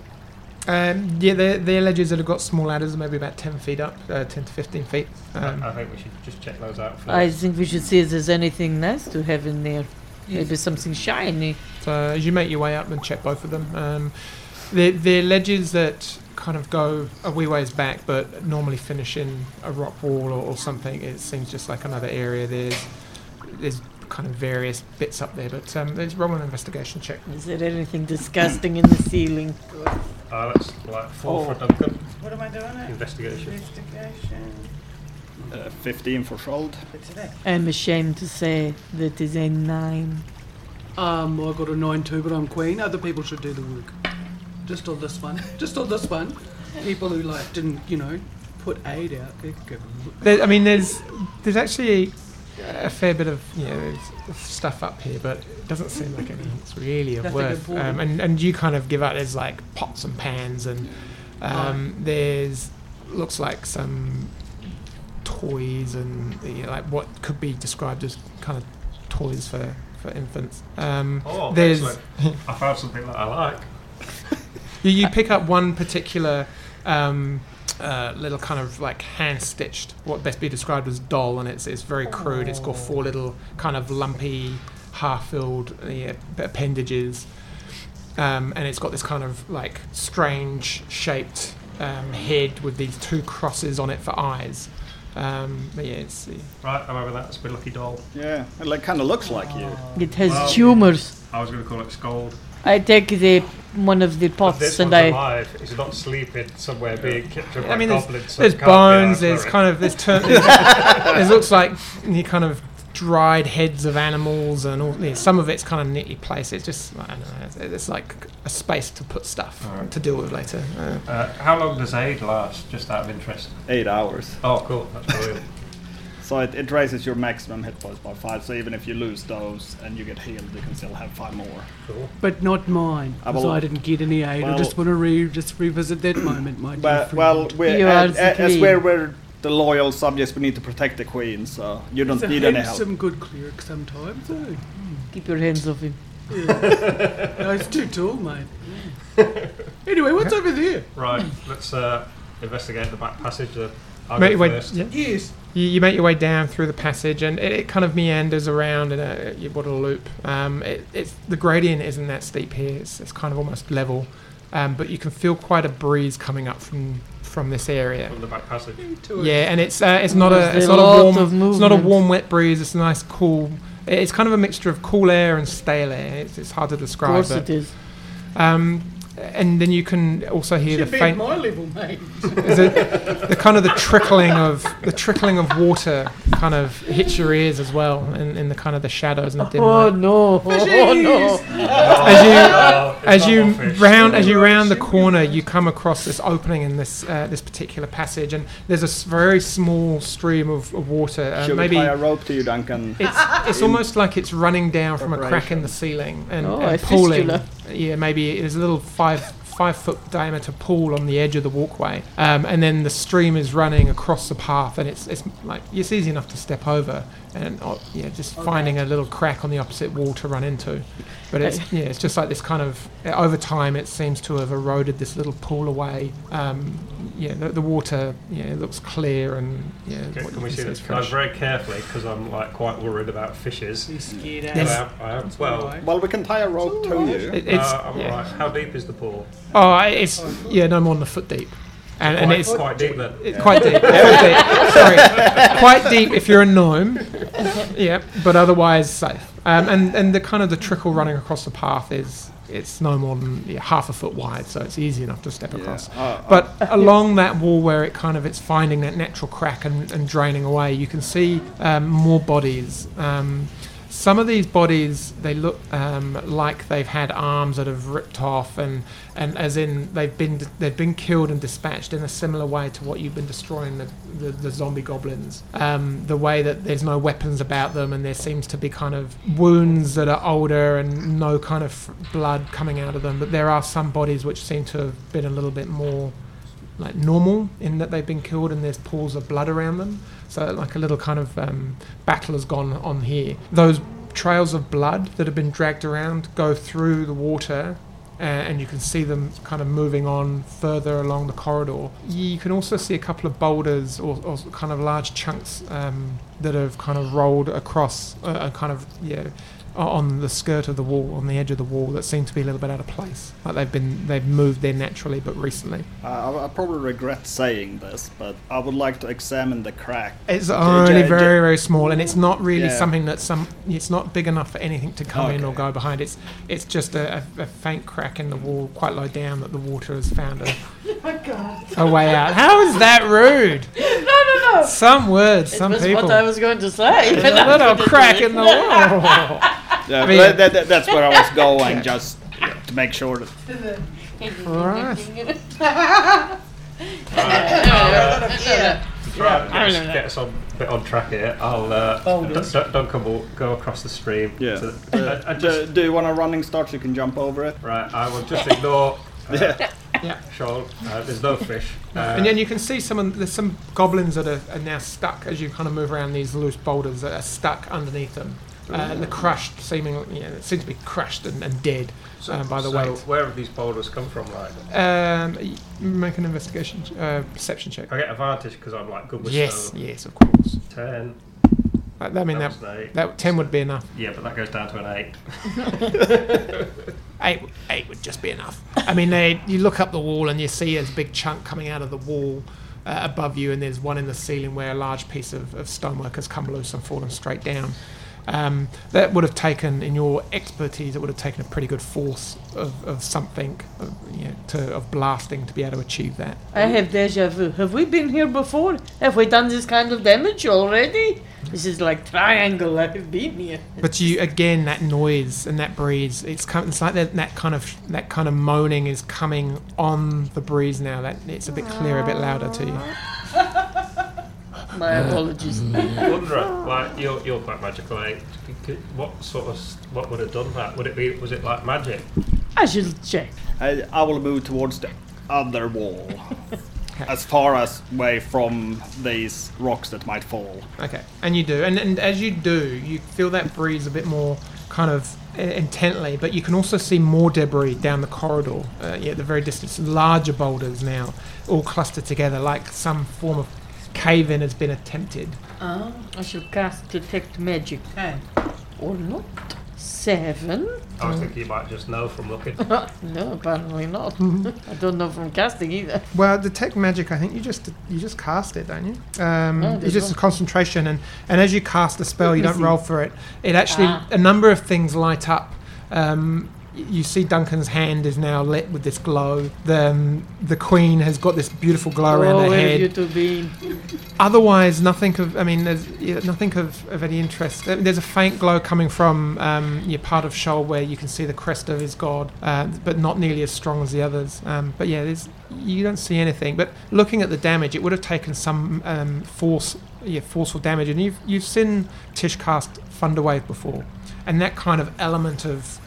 Um, yeah, they're, they're ledges that have got small ladders, maybe about 10 feet up, uh, 10 to 15 feet. Um, I think we should just check those out first. I think we should see if there's anything nice to have in there. Maybe something shiny. So as you make your way up and check both of them, um, they're, they're ledges that kind of go a wee ways back, but normally finish in a rock wall or, or something. It seems just like another area. There's there's kind of various bits up there, but um, let's roll an investigation check. Is there anything disgusting in the ceiling? Uh, let's like four Oh. for Duncan. What am I doing? It? Investigation. Investigation. Uh, 15 for Skjold. I'm ashamed to say that is a nine. Um, I got a nine too, but I'm queen. Other people should do the work. Just on this one. Just on this one. People who like didn't, you know, put aid out. They could go. There, I mean, there's there's actually a fair bit of you know stuff up here, but it doesn't seem like anything's really of Nothing worth. Um, and and you kind of give out there's like pots and pans, and um, there's looks like some toys and you know, like what could be described as kind of toys for for infants. Um, Oh, there's. I found something that I like. You, you pick up one particular um, uh, little kind of like hand stitched, what best be described as doll, and it's it's very crude. It's got four little kind of lumpy, half filled yeah, appendages, um, and it's got this kind of like strange shaped um, head with these two crosses on it for eyes. Um, but yeah, it's Right, however, that's my lucky doll. Yeah, it like, kind of looks like you. It has Wow. tumors. I was going to call it Skjold. I take the one of the pots this and one's I. alive. He's not sleeping somewhere being captured by I mean, there's, goblins. so there's it can't be bones. There's sorry. kind of there's, tur- there's it looks like you kind of dried heads of animals and all. Yeah, some of it's kind of neatly placed. It's just I don't know. It's, it's like a space to put stuff Alright. to deal with later. Uh, Uh, how long does aid last? Just out of interest. Eight hours. Oh, cool. That's brilliant. So it, it raises your maximum hit points by five. So even if you lose those and you get healed, you can still have five more. cool. But not mine, I because will- I didn't get any aid. I just want to re- just revisit that moment, my dear But friend. well, we're, You as, the as we're, we're the loyal subjects, we need to protect the queen. So you don't He's a need any help. handsome, good cleric sometimes. eh? Keep your hands off him. no, he's too tall, mate. anyway, what's over there? Right, let's uh, investigate the back passage. Uh, I'll make go your way, first. yeah. Yes. You, you make your way down through the passage, and it, it kind of meanders around in a you what a loop. Um, it, it's the gradient isn't that steep here. It's, it's kind of almost level, um, but you can feel quite a breeze coming up from from this area. From the back passage. Yeah, and it's uh, it's not a it's not a warm it's not a warm wet breeze. It's a nice cool. It's kind of a mixture of cool air and stale air. It's, it's hard to describe. Of describe. course But, it is. um, and then you can also hear You the faint my level, mate. there's a, the kind of the trickling of the trickling of water kind of hits your ears as well in, in the kind of the shadows and the dim Oh light. no! Oh no! As you Oh, as you round as you round the corner, you come across this opening in this uh, this particular passage, and there's a s- very small stream of, of water. Uh, Should maybe we tie a rope to you, Duncan? it's it's almost like it's running down from a crack in the ceiling and, Oh, and a pooling. fistula. Yeah, maybe there's a little five five foot diameter pool on the edge of the walkway, um, and then the stream is running across the path, and it's it's like it's easy enough to step over, and uh, yeah, just finding a little crack on the opposite wall to run into. But it's yeah, it's just like this kind of over time, it seems to have eroded this little pool away. Um, yeah, the, the water yeah it looks clear and yeah. Okay, what can we see this? Can I fresh. very carefully because I'm like quite worried about fishes. You scared Yes. I am, I am. Well, Well, we can tie a rope to you. It- it's uh, I'm yeah. alright. How deep is the pool? Oh, it's yeah, no more than a foot deep, and, and quite, it's quite deep then. It's quite deep. Quite deep. Sorry, quite deep if you're a gnome. Yeah, but otherwise safe. Um, and and the kind of the trickle running across the path is it's no more than yeah, half a foot wide, so it's easy enough to step across. Uh, But along that wall where it kind of it's finding that natural crack and, and draining away, you can see um, more bodies. Um, some of these bodies they look um, like they've had arms that have ripped off, and, and as in they've been they've been killed and dispatched in a similar way to what you've been destroying the, the, the zombie goblins. Um, the way that there's no weapons about them, and there seems to be kind of wounds that are older and no kind of blood coming out of them. But there are some bodies which seem to have been a little bit more like normal in that they've been killed and there's pools of blood around them. So like a little kind of um, battle has gone on here. Those trails of blood that have been dragged around go through the water. Uh, and you can see them kind of moving on further along the corridor. You can also see a couple of boulders or, or kind of large chunks um, that have kind of rolled across, uh, uh, kind of yeah, on the skirt of the wall, on the edge of the wall, that seem to be a little bit out of place. Like they've been they've moved there naturally, but recently. Uh, I, I probably regret saying this, but I would like to examine the crack. It's J- only very, very small, and it's not really Yeah. something that some. It's not big enough for anything to come in or go behind. It's it's just a, a, a faint crack in the wall, quite low down, that the water has found a, a way out. How is that rude? No, no, no. Some words, It some was people. what I was going to say. There's a little crack in the wall. Yeah, I mean- that, that- that- that's where I was going, just to make sure that. Right. yeah. To I get, us, get us on, a bit on track here, I'll uh, Boulders. D- D- Duncan will go across the stream. Yeah. to- Uh, I- I just- do, do you want a running start you can jump over it? right, I will just ignore. Uh, Yeah. Yeah. Skjold. Uh, there's no fish. Uh, And then you can see some. There's some goblins that are, are now stuck as you kind of move around these loose boulders that are stuck underneath them. Uh, and they're crushed, seemingly, yeah, seem to be crushed and, and dead so, uh, by the way. so weight. where have these boulders come from? Like, Um, make an investigation, uh, perception check. I get advantage because I'm like good with Yes, stone. yes, of course. Ten. Uh, I mean, that, eight. that 10 would be enough. Yeah, but that goes down to an eight. Eight, eight would just be enough. I mean, they, you look up the wall and you see a big chunk coming out of the wall uh, above you, and there's one in the ceiling where a large piece of, of stonework has come loose and fallen straight down. Um, that would have taken, in your expertise, it would have taken a pretty good force of, of something, of, you know, to, of blasting to be able to achieve that. I have deja vu. Have we been here before? Have we done this kind of damage already? This is like triangle. I have been here. But you again, that noise and that breeze. It's come, It's like that, that kind of that kind of moaning is coming on the breeze now. That it's a bit clearer, a bit louder to you. My apologies. Wondering, like you're, you're quite magical. Eh? Could- What sort of what would have done that? Would it be was it like magic? I shall check. I, I will move towards the other wall. as far as away from these rocks that might fall. Okay, and you do, and, and as you do, you feel that breeze a bit more kind of uh, intently, but you can also see more debris down the corridor. Uh, yeah, at the very distance, larger boulders now, all clustered together, like some form of cave-in has been attempted. Uh, I shall cast detect magic. Ten. Or not. Seven. I was thinking you might just know from looking. no, apparently not. I don't know from casting either. Well, detect magic. I think you just you just cast it, don't you? Um, No, it's there's just not. a concentration, and and as you cast the spell, you don't roll for it. It actually Ah. a number of things light up. Um, y- you see Duncan's hand is now lit with this glow. The um, the queen has got this beautiful glow around oh, her where head. you two been? Otherwise, nothing of. I mean, there's yeah, nothing of, of any interest. Uh, There's a faint glow coming from um, your part of Skjold where you can see the crest of his god, uh, but not nearly as strong as the others. Um, but yeah, there's you don't see anything. But looking at the damage, it would have taken some um, force, yeah, forceful damage. And you've you've seen Tish cast Thunderwave before, and that kind of element of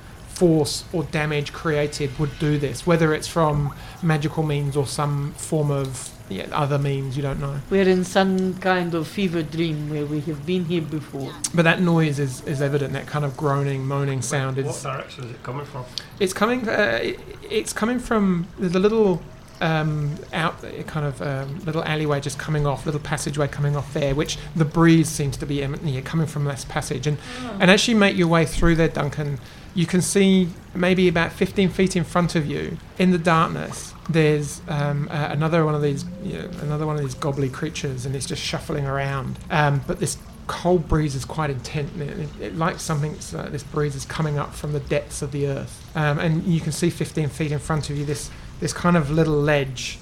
force or damage created would do this, whether it's from magical means or some form of yeah, other means, you don't know. We're in some kind of fever dream where we have been here before. But that noise is, is evident, that kind of groaning, moaning sound What is. direction is it coming from? It's coming. Uh, it- it's coming from the little um, out, kind of um, little alleyway just coming off, little passageway coming off there, which the breeze seems to be em- yeah, coming from this passage. And and as you make your way through there, Duncan, you can see maybe about 15 feet in front of you, in the darkness. There's um, uh, another one of these, you know, another one of these gobbly creatures, and it's just shuffling around. Um, but this cold breeze is quite intense. It, it, it like something. Uh, this breeze is coming up from the depths of the earth, um, and you can see 15 feet in front of you this this kind of little ledge,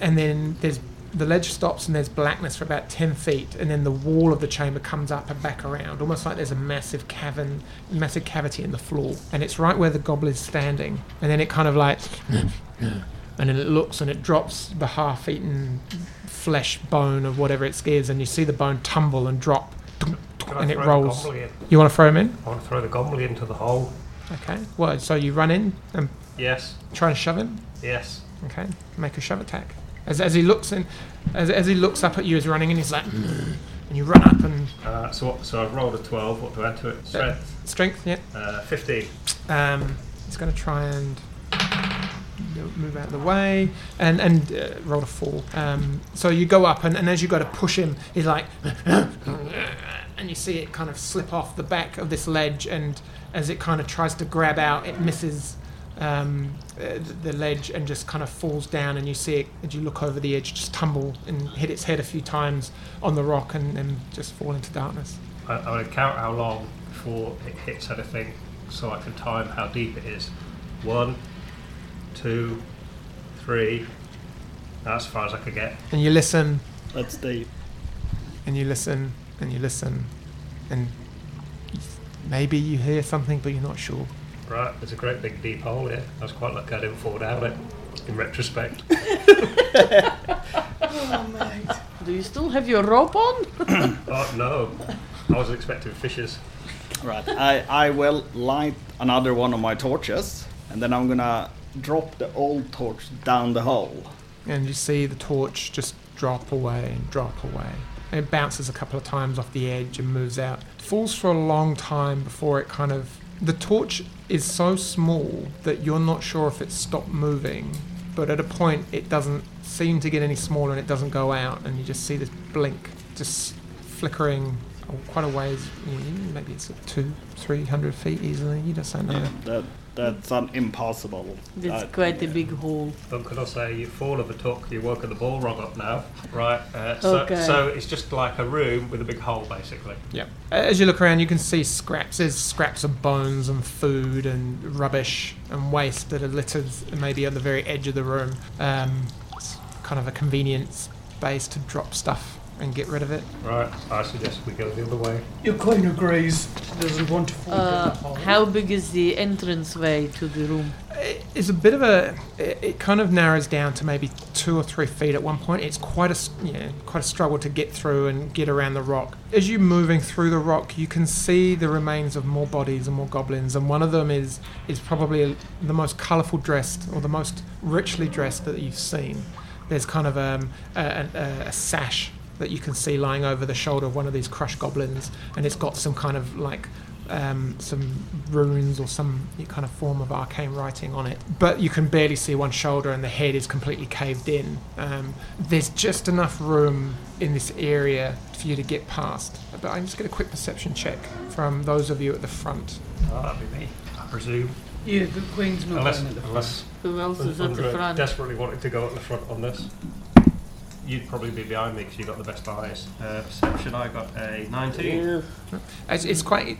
and then there's the ledge stops and there's blackness for about 10 feet and then the wall of the chamber comes up and back around almost like there's a massive cavern massive cavity in the floor. And it's right where the goblin is standing. And then it kind of like and then it looks and it drops the half-eaten flesh bone of whatever it is and you see the bone tumble and drop. And it rolls. The goblin in? you want to throw him in? I want to throw the goblin into the hole. okay. Well so you run in and Yes, try and shove him? Yes. Okay, make a shove attack. As, as he looks in, as, as he looks up at you as running in, he's like, and you run up and Uh, so what, so I've rolled a 12. What do I add to it? Strength. strength. Yeah. Uh, 15. Um, he's going to try and move out of the way and and uh, roll a four. Um, so you go up and, and as you go to push him, he's like, and you see it kind of slip off the back of this ledge, and as it kind of tries to grab out, it misses um, uh, the ledge and just kind of falls down, and you see it as you look over the edge, just tumble and hit its head a few times on the rock, and, and just fall into darkness. I, I want to count how long before it hits anything so I can time how deep it is. One, two, three. That's as far as I could get. And you listen That's deep. and you listen and you listen and maybe you hear something but you're not sure Right, there's a great big deep hole here. I was quite lucky I didn't fall down it in retrospect. Oh, mate. Do you still have your rope on? oh no, I was expecting fishes. Right. I, I will light another one of my torches, and then I'm gonna drop the old torch down the hole. and you see the torch just drop away and drop away and it bounces a couple of times off the edge and moves out it falls for a long time before it kind of the torch is so small that you're not sure if it's stopped moving but at a point it doesn't seem to get any smaller and it doesn't go out and you just see this blink just flickering quite a ways maybe it's two three hundred feet easily you just don't know. That that's an impossible. It's Uh, quite a big hole. But could I say you fall fallen the Took, you've woken the Balrog up now. Right, uh, so, Okay. so it's just like a room with a big hole basically. Yeah. As you look around, you can see scraps. There's scraps of bones and food and rubbish and waste that are littered maybe on the very edge of the room. Um, it's kind of a convenient space to drop stuff and get rid of it. Right, I suggest we go the other way. Your queen agrees. Doesn't want to fall Uh, down the hole. how big is the entrance way to the room? It's a bit of a. It it kind of narrows down to maybe two or three feet at one point. It's quite a s- yeah, quite a struggle to get through and get around the rock. As you're moving through the rock, you can see the remains of more bodies and more goblins, and one of them is is probably the most colourful dressed or the most richly dressed that you've seen. There's kind of um, a, a, a sash that you can see lying over the shoulder of one of these crushed goblins, and it's got some kind of like um, some runes or some kind of form of arcane writing on it. But you can barely see one shoulder, and the head is completely caved in. Um, there's just enough room in this area for you to get past. But I'm just get a quick perception check from those of you at the front. Oh, that'd be me, I presume. Yeah, the queen's not Unless, going at the front. unless Who else is at the front? desperately wanted to go at the front on this. You'd probably be behind me because you've got the best eyes. Uh, perception, I got a 19. Ugh. As it's quite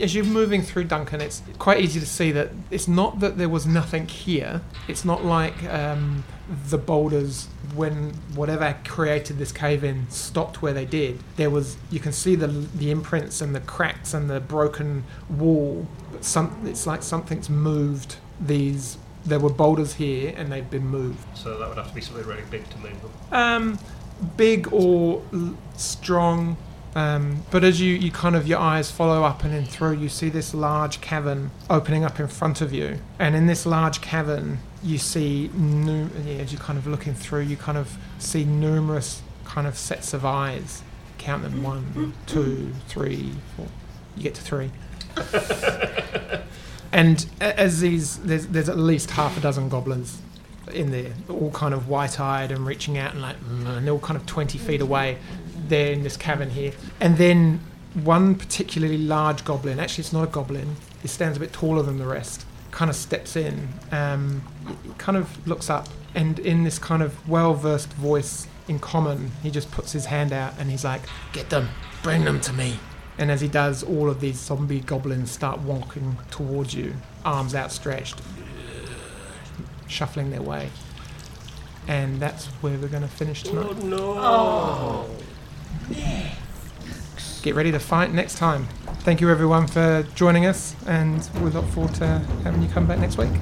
as you're moving through Duncan, it's quite easy to see that it's not that there was nothing here. It's not like um, the boulders when whatever created this cave in stopped where they did. There was you can see the the imprints and the cracks and the broken wall. But some it's like something's moved these. There were boulders here and they've been moved. So that would have to be something really big to move them. Um, big or l- strong, Um, but as you, you kind of your eyes follow up and then through, you see this large cavern opening up in front of you. And in this large cavern, you see, yeah, as you're kind of looking through, you kind of see numerous kind of sets of eyes. Count them one, two, three, four. You get to three. and as these, there's, there's at least half a dozen goblins in there, all kind of white-eyed and reaching out and like, "Mm," and they're all kind of 20 feet away. They're in this cavern here, and then one particularly large goblin. Actually, it's not a goblin. He stands a bit taller than the rest. Kind of steps in, um, kind of looks up, and in this kind of well-versed voice in common, he just puts his hand out and he's like, "Get them, bring them to me." And as he does, all of these zombie goblins start walking towards you, arms outstretched, shuffling their way. And that's where we're going to finish tonight. Oh, no. Get ready to fight next time. Thank you everyone for joining us, and we look forward to having you come back next week.